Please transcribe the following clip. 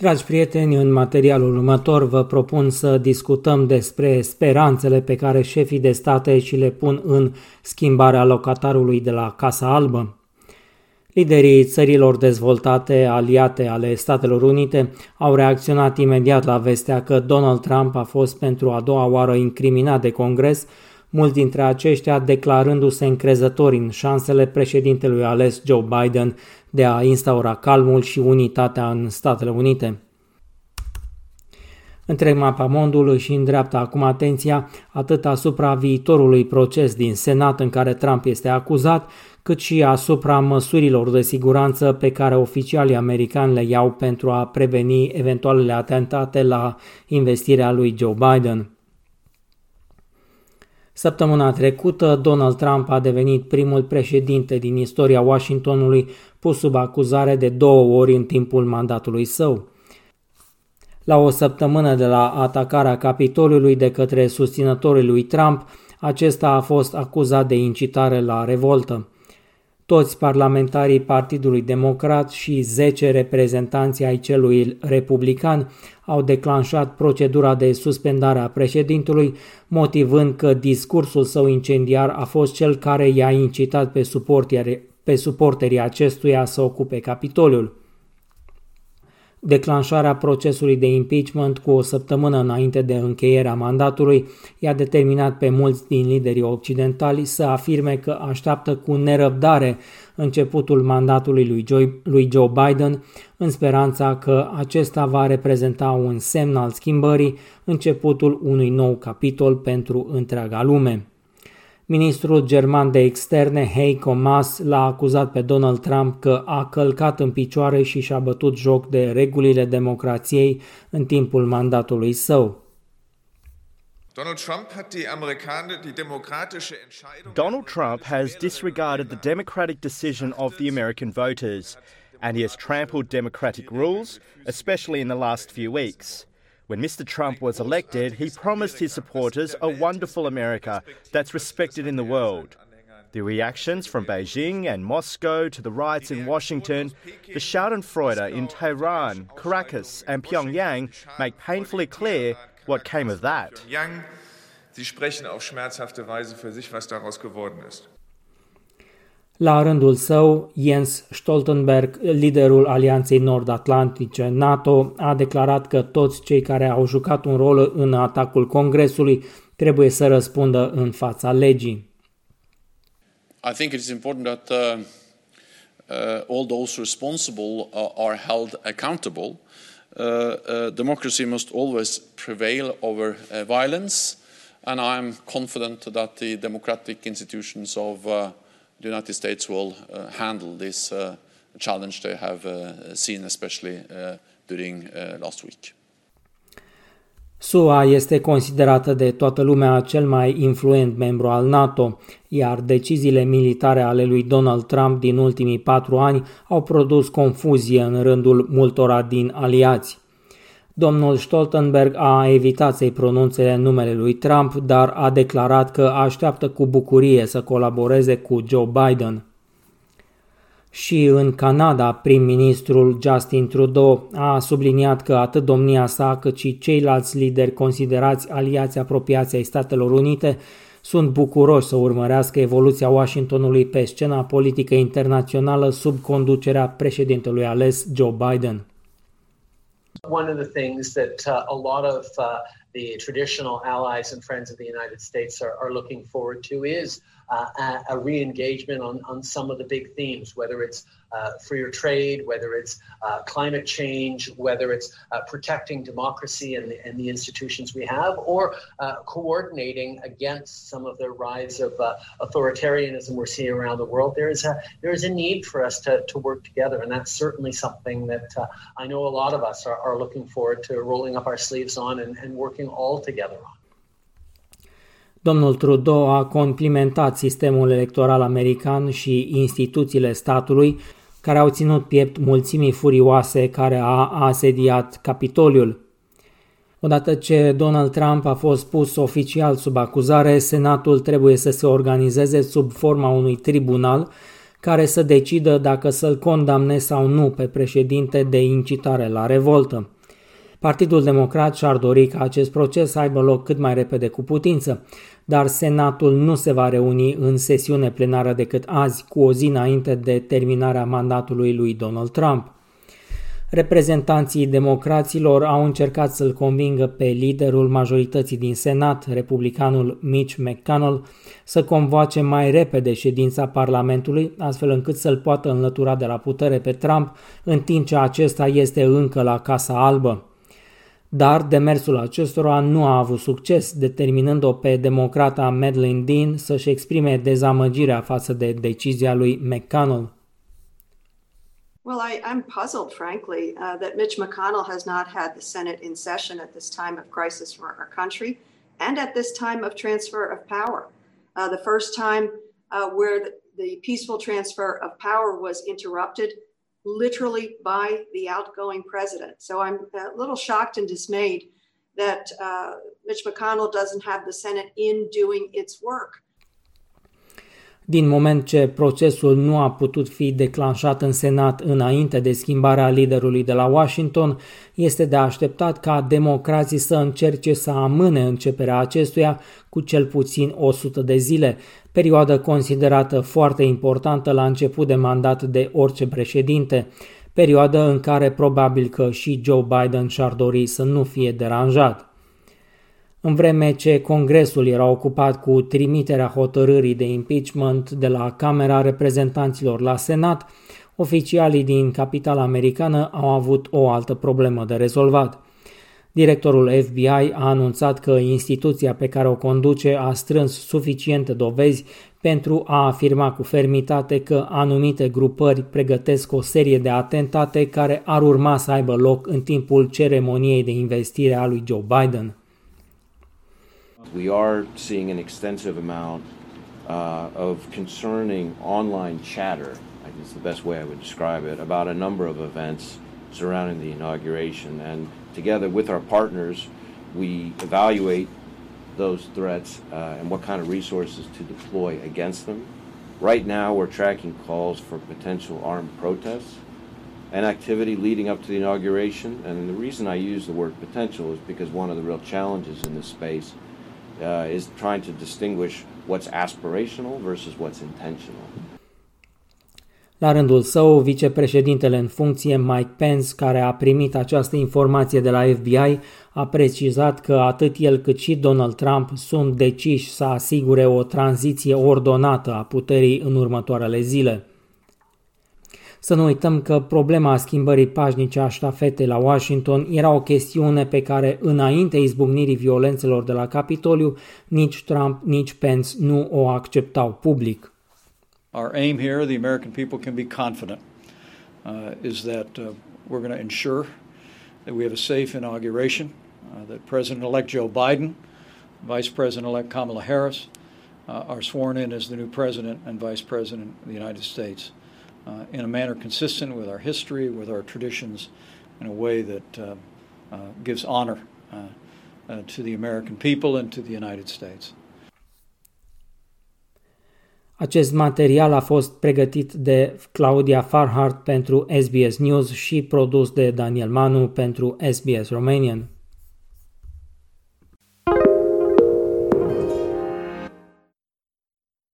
Dragi prieteni, în materialul următor vă propun să discutăm despre speranțele pe care șefii de state și le pun în schimbarea locatarului de la Casa Albă. Liderii țărilor dezvoltate, aliate ale Statelor Unite, au reacționat imediat la vestea că Donald Trump a fost pentru a doua oară incriminat de Congres, mulți dintre aceștia declarându-se încrezători în șansele președintelui ales Joe Biden de a instaura calmul și unitatea în Statele Unite. Întreg mapamondul își îndreaptă acum atenția atât asupra viitorului proces din Senat în care Trump este acuzat, cât și asupra măsurilor de siguranță pe care oficialii americani le iau pentru a preveni eventualele atentate la investirea lui Joe Biden. Săptămâna trecută, Donald Trump a devenit primul președinte din istoria Washingtonului pus sub acuzare de două ori în timpul mandatului său. La o săptămână de la atacarea Capitoliului de către susținătorii lui Trump, acesta a fost acuzat de incitare la revoltă. Toți parlamentarii Partidului Democrat și 10 reprezentanți ai celui republican au declanșat procedura de suspendare a președintelui, motivând că discursul său incendiar a fost cel care i-a incitat pe suporterii, pe suporterii acestuia să ocupe Capitoliul. Declanșarea procesului de impeachment cu o săptămână înainte de încheierea mandatului i-a determinat pe mulți din liderii occidentali să afirme că așteaptă cu nerăbdare începutul mandatului lui Joe, lui Joe Biden, în speranța că acesta va reprezenta un semn al schimbării, începutul unui nou capitol pentru întreaga lume. Ministrul german de externe Heiko Maas l-a acuzat pe Donald Trump că a călcat în picioare și și-a bătut joc de regulile democrației în timpul mandatului său. Donald Trump hat die die demokratische Entscheidung Donald Trump has disregarded the democratic decision of the American voters and he has trampled democratic rules, especially in the last few weeks. When Mr. Trump was elected, he promised his supporters a wonderful America that's respected in the world. The reactions from Beijing and Moscow to the riots in Washington, the Schadenfreude in Tehran, Caracas, and Pyongyang make painfully clear what came of that. Sie sprechen auf schmerzhafte Weise für sich, was daraus geworden ist. La rândul său, Jens Stoltenberg, liderul Alianței Nord-Atlantice NATO, a declarat că toți cei care au jucat un rol în atacul Congresului trebuie să răspundă în fața legii. I think it is important that uh, uh, all those responsible uh, are held accountable. Uh, uh, democracy must always prevail over uh, violence, and I am confident that the democratic institutions of uh, the United States will uh, handle this uh, challenge they have uh, seen, especially during last week. SUA este considerată de toată lumea cel mai influent membru al NATO, iar deciziile militare ale lui Donald Trump din ultimii patru ani au produs confuzie în rândul multora din aliați. Domnul Stoltenberg a evitat să-i pronunțe numele lui Trump, dar a declarat că așteaptă cu bucurie să colaboreze cu Joe Biden. Și în Canada, prim-ministrul Justin Trudeau a subliniat că atât domnia sa cât și ceilalți lideri considerați aliați apropiați ai Statelor Unite sunt bucuroși să urmărească evoluția Washingtonului pe scena politică internațională sub conducerea președintelui ales Joe Biden. One of the things that uh, a lot of uh, the traditional allies and friends of the United States are, are looking forward to is uh, a, a re-engagement on, on some of the big themes, whether it's uh, freer trade, whether it's uh, climate change, whether it's uh, protecting democracy and the, and the, institutions we have, or uh, coordinating against some of the rise of uh, authoritarianism we're seeing around the world. There is a there is a need for us to, to work together, and that's certainly something that I know a lot of us are, are looking forward to rolling up our sleeves on and, and working all together on. Domnul Trudeau a complimentat sistemul electoral american și instituțiile statului care au ținut piept mulțimii furioase care a asediat Capitoliul. Odată ce Donald Trump a fost pus oficial sub acuzare, Senatul trebuie să se organizeze sub forma unui tribunal care să decidă dacă să-l condamne sau nu pe președinte de incitare la revoltă. Partidul Democrat și-ar dori ca acest proces să aibă loc cât mai repede cu putință, dar Senatul nu se va reuni în sesiune plenară decât azi, cu o zi înainte de terminarea mandatului lui Donald Trump. Reprezentanții democraților au încercat să-l convingă pe liderul majorității din Senat, republicanul Mitch McConnell, să convoace mai repede ședința Parlamentului, astfel încât să-l poată înlătura de la putere pe Trump, în timp ce acesta este încă la Casa Albă. Dar demersul acestora nu a avut succes, determinând-o pe democrata Madeleine Dean să-și exprime dezamăgirea față de decizia lui McConnell. Well, I, am puzzled, frankly, uh, that Mitch McConnell has not had the Senate in session at this time of crisis for our country and at this time of transfer of power. Uh, the first time uh, where the, the, peaceful transfer of power was interrupted literally by the outgoing president. So I'm a little shocked and dismayed that uh, Mitch McConnell doesn't have the Senate in doing its work. Din moment ce procesul nu a putut fi declanșat în Senat înainte de schimbarea liderului de la Washington, este de așteptat ca democrații să încerce să amâne începerea acestuia cu cel puțin 100 de zile, perioadă considerată foarte importantă la început de mandat de orice președinte, perioadă în care probabil că și Joe Biden și-ar dori să nu fie deranjat. În vreme ce Congresul era ocupat cu trimiterea hotărârii de impeachment de la Camera Reprezentanților la Senat, oficialii din capitala americană au avut o altă problemă de rezolvat. Directorul FBI a anunțat că instituția pe care o conduce a strâns suficiente dovezi pentru a afirma cu fermitate că anumite grupări pregătesc o serie de atentate care ar urma să aibă loc în timpul ceremoniei de investire a lui Joe Biden. We are seeing an extensive amount uh, of concerning online chatter, I guess the best way I would describe it, about a number of events surrounding the inauguration. And together with our partners, we evaluate those threats uh, and what kind of resources to deploy against them. Right now, we're tracking calls for potential armed protests and activity leading up to the inauguration. And the reason I use the word potential is because one of the real challenges in this space uh, is trying to distinguish what's aspirational versus what's intentional. La rândul său, vicepreședintele în funcție Mike Pence, care a primit această informație de la FBI, a precizat că atât el cât și Donald Trump sunt deciși să asigure o tranziție ordonată a puterii în următoarele zile. Să nu uităm că problema schimbării pașnice a ștafetei la Washington era o chestiune pe care, înainte izbucnirii violențelor de la Capitoliu, nici Trump, nici Pence nu o acceptau public. Our aim here, the American people can be confident, uh, is that uh, we're going to ensure that we have a safe inauguration, uh, that President-elect Joe Biden, Vice President-elect Kamala Harris uh, are sworn in as the new President and Vice President of the United States. Uh, in a manner consistent with our history, with our traditions, in a way that uh, uh, gives honor uh, uh, to the American people and to the United States. Acest material a fost pregătit de Claudia Farhart pentru SBS News și produs de Daniel Manu pentru SBS Romanian.